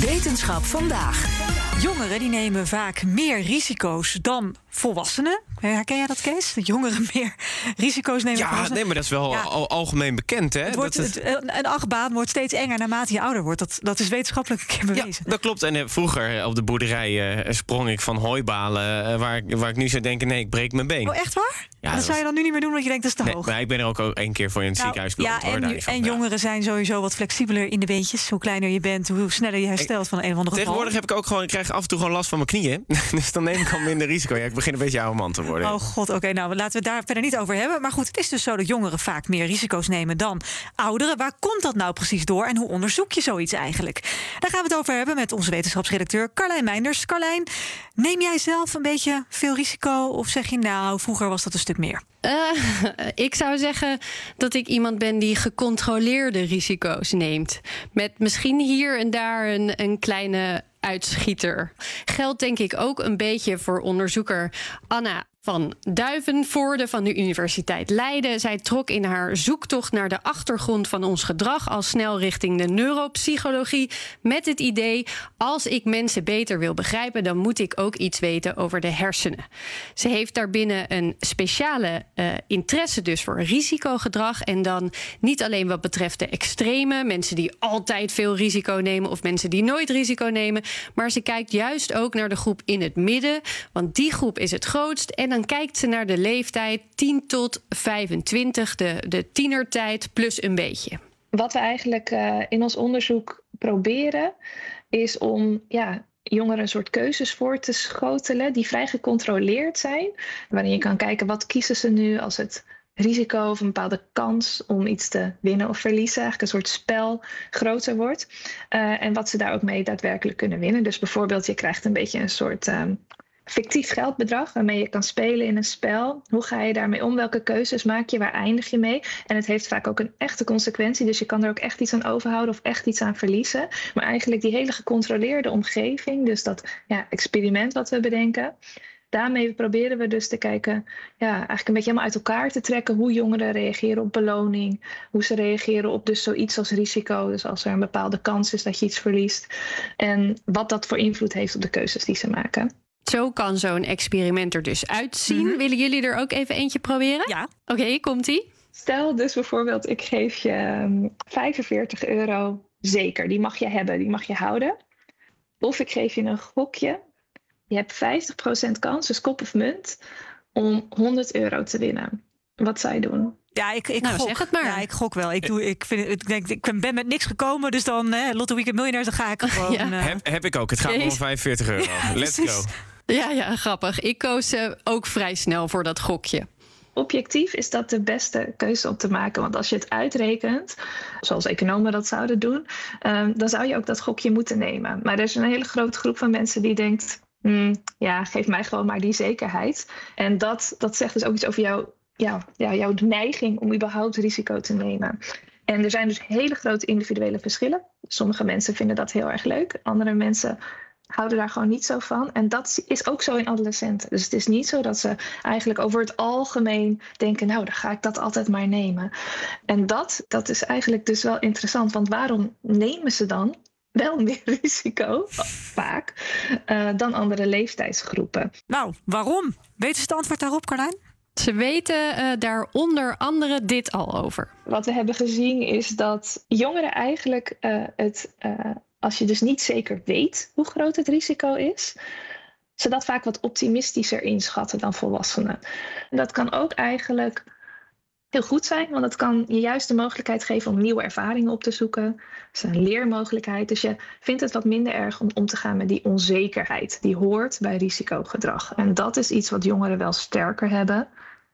Wetenschap vandaag. Jongeren die nemen vaak meer risico's dan volwassenen. Herken jij dat, Kees? Dat jongeren meer risico's nemen Ja, nee, maar dat is wel Ja. al, algemeen bekend, hè? Het wordt, dat, het- het- een achtbaan wordt steeds enger naarmate je ouder wordt. Dat, dat is wetenschappelijk een keer ja, bewezen. dat klopt. En eh, vroeger op de boerderij eh, sprong ik van hooibalen... eh, waar, ik- waar ik nu zou denken, nee, ik breek mijn been. Oh, echt waar? Ja, dat dat zou je dan nu niet meer doen, want je denkt dat is te Nee, hoog. maar ik ben er ook één keer voor in het Nou, ziekenhuis beland. ja, en, jongeren zijn sowieso wat flexibeler in de beentjes. Hoe kleiner je bent, hoe sneller je herstelt van een of andere Tegenwoordig heb ik ook gewoon, ik krijg af en toe gewoon last van mijn knieën. dus dan neem ik al minder risico. Ja, ik begin een beetje oude man te worden. Oh god, oké, nou laten we het daar verder niet over hebben. Maar goed, het is dus zo dat jongeren vaak meer risico's nemen dan ouderen. Waar komt dat nou precies door en hoe onderzoek je zoiets eigenlijk? Daar gaan we het over hebben met onze wetenschapsredacteur Carlijn Meinders. Carlijn, neem jij zelf een beetje veel risico of zeg je nou, vroeger was dat een stuk meer? Eh, ik zou zeggen dat ik iemand ben die gecontroleerde risico's neemt. Met misschien hier en daar een, een kleine uitschieter. Geldt denk ik ook een beetje voor onderzoeker Anna van Duivenvoorde van de Universiteit Leiden. Zij trok in haar zoektocht naar de achtergrond van ons gedrag al snel richting de neuropsychologie. Met het idee: als ik mensen beter wil begrijpen, dan moet ik ook iets weten over de hersenen. Ze heeft daarbinnen een speciale eh, interesse dus voor risicogedrag. En dan niet alleen wat betreft de extreme, mensen die altijd veel risico nemen of mensen die nooit risico nemen. Maar ze kijkt juist ook naar de groep in het midden, want die groep is het grootst. Dan kijkt ze naar de leeftijd 10 tot 25, de, de tienertijd plus een beetje. Wat we eigenlijk eh, in ons onderzoek proberen, is om ja, jongeren een soort keuzes voor te schotelen die vrij gecontroleerd zijn. Waarin je kan kijken wat kiezen ze nu als het risico of een bepaalde kans om iets te winnen of verliezen, eigenlijk een soort spel groter wordt. Eh, en wat ze daar ook mee daadwerkelijk kunnen winnen. Dus bijvoorbeeld, je krijgt een beetje een soort ehm, fictief geldbedrag waarmee je kan spelen in een spel. Hoe ga je daarmee om? Welke keuzes maak je? Waar eindig je mee? En het heeft vaak ook een echte consequentie. Dus je kan er ook echt iets aan overhouden of echt iets aan verliezen. Maar eigenlijk die hele gecontroleerde omgeving, dus dat ja, experiment wat we bedenken. Daarmee proberen we dus te kijken, ja, eigenlijk een beetje helemaal uit elkaar te trekken hoe jongeren reageren op beloning, hoe ze reageren op dus zoiets als risico, dus als er een bepaalde kans is dat je iets verliest, en wat dat voor invloed heeft op de keuzes die ze maken. Zo kan zo'n experiment er dus uitzien. Willen jullie er ook even eentje proberen? Ja. Oké, komt-ie. Stel dus bijvoorbeeld, ik geef je ehm, 45 euro zeker. Die mag je hebben, die mag je houden. Of ik geef je een gokje. Je hebt 50% kans, dus kop of munt, om 100 euro te winnen. Wat zou je doen? Ja, ik, ik Nou, gok. zeg het maar. Ja, ik gok wel. Ik, doe, ik, vind, ik, denk, ik ben met niks gekomen, dus dan hè, Lotto Weekend Miljonairs, dan ga ik gewoon... Ja. eh, Heb, heb ik ook. Het gaat om 45 euro. Let's precies. go. Ja, ja, grappig. Ik koos eh, ook vrij snel voor dat gokje. Objectief is dat de beste keuze om te maken. Want als je het uitrekent, zoals economen dat zouden doen, ehm, dan zou je ook dat gokje moeten nemen. Maar er is een hele grote groep van mensen die denkt: "Hmm, ja, geef mij gewoon maar die zekerheid. En dat, dat zegt dus ook iets over jouw, ja, jouw neiging om überhaupt risico te nemen. En er zijn dus hele grote individuele verschillen. Sommige mensen vinden dat heel erg leuk, andere mensen houden daar gewoon niet zo van. En dat is ook zo in adolescenten. Dus het is niet zo dat ze eigenlijk over het algemeen denken, nou, dan ga ik dat altijd maar nemen. En dat, dat is eigenlijk dus wel interessant, want waarom nemen ze dan wel meer risico, vaak, eh, dan andere leeftijdsgroepen? Nou, waarom? Weten ze het antwoord daarop, Carlijn? Ze weten eh, daar onder andere dit al over. Wat we hebben gezien is dat jongeren eigenlijk eh, het, eh, als je dus niet zeker weet hoe groot het risico is, ze dat vaak wat optimistischer inschatten dan volwassenen. En dat kan ook eigenlijk heel goed zijn, want het kan je juist de mogelijkheid geven om nieuwe ervaringen op te zoeken. Het is een leermogelijkheid, dus je vindt het wat minder erg om om te gaan met die onzekerheid die hoort bij risicogedrag. En dat is iets wat jongeren wel sterker hebben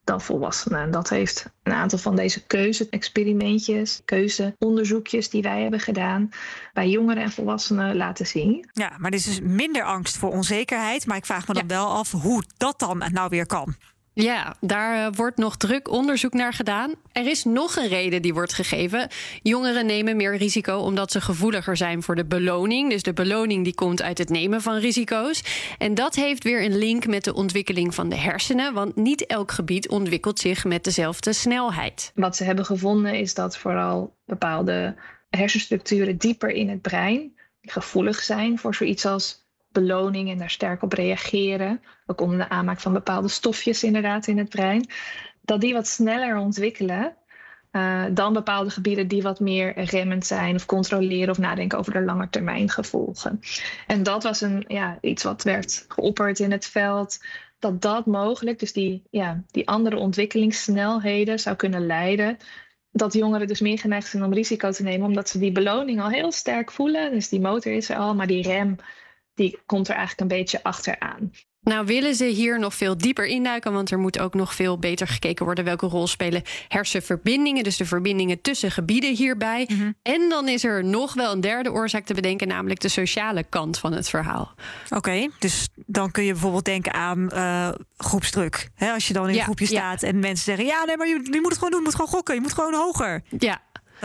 dan volwassenen. En dat heeft een aantal van deze keuze-experimentjes, keuzeonderzoekjes die wij hebben gedaan bij jongeren en volwassenen laten zien. Ja, maar dit is dus minder angst voor onzekerheid. Maar ik vraag me dan wel af hoe dat dan nou weer kan. Ja, daar eh, wordt nog druk onderzoek naar gedaan. Er is nog een reden die wordt gegeven. Jongeren nemen meer risico omdat ze gevoeliger zijn voor de beloning. Dus de beloning die komt uit het nemen van risico's. En dat heeft weer een link met de ontwikkeling van de hersenen. Want niet elk gebied ontwikkelt zich met dezelfde snelheid. Wat ze hebben gevonden is dat vooral bepaalde hersenstructuren dieper in het brein gevoelig zijn voor zoiets als beloning en daar sterk op reageren. Ook om de aanmaak van bepaalde stofjes inderdaad in het brein. Dat die wat sneller ontwikkelen uh, dan bepaalde gebieden die wat meer remmend zijn of controleren of nadenken over de langetermijn gevolgen. En dat was een, ja, iets wat werd geopperd in het veld. Dat dat mogelijk, dus die, ja, die andere ontwikkelingssnelheden zou kunnen leiden dat jongeren dus meer geneigd zijn om risico te nemen, omdat ze die beloning al heel sterk voelen. Dus die motor is er al, maar die rem die komt er eigenlijk een beetje achteraan. Nou willen ze hier nog veel dieper induiken, want er moet ook nog veel beter gekeken worden welke rol spelen hersenverbindingen, dus de verbindingen tussen gebieden hierbij. Mhm. En dan is er nog wel een derde oorzaak te bedenken, namelijk de sociale kant van het verhaal. Oké, dus dan kun je bijvoorbeeld denken aan uh, groepsdruk. als je dan in een groepje staat en mensen zeggen: ja, nee, maar je, je moet het gewoon doen, je moet gewoon gokken, je moet gewoon hoger. Ja,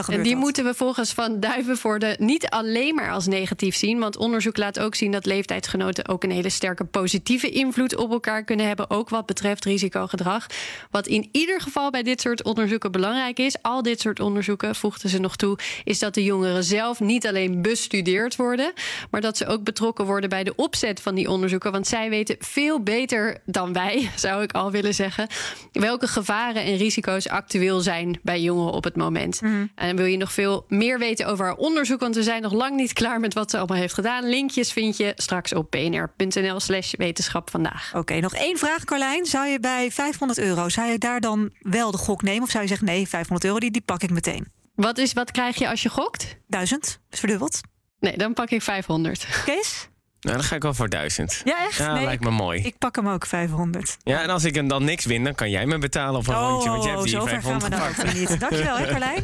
en die moeten we volgens Van Duivenvoorde niet alleen maar als negatief zien. Want onderzoek laat ook zien dat leeftijdsgenoten ook een hele sterke positieve invloed op elkaar kunnen hebben. Ook wat betreft risicogedrag. Wat in ieder geval bij dit soort onderzoeken belangrijk is, al dit soort onderzoeken voegden ze nog toe, is dat de jongeren zelf niet alleen bestudeerd worden, maar dat ze ook betrokken worden bij de opzet van die onderzoeken. Want zij weten veel beter dan wij, zou ik al willen zeggen, welke gevaren en risico's actueel zijn bij jongeren op het moment. Mhm. En wil je nog veel meer weten over haar onderzoek, want we zijn nog lang niet klaar met wat ze allemaal heeft gedaan. Linkjes vind je straks op bnr.nl/slash wetenschap vandaag. Oké, nog één vraag, Carlijn. Zou je bij 500 euro, zou je daar dan wel de gok nemen? Of zou je zeggen, nee, 500 euro, die, die pak ik meteen? Wat, is, wat krijg je als je gokt? Duizend, is verdubbeld. Nee, dan pak ik 500. Kees? Nou, dan ga ik wel voor 1000. Ja, echt? Ja, lijkt me mooi. Ik pak hem ook 500. Ja, en als ik hem dan niks win, dan kan jij me betalen op een oh, rondje. Want je hebt die zo 500 gaan we dan niet. Dankjewel, hè, Carlijn.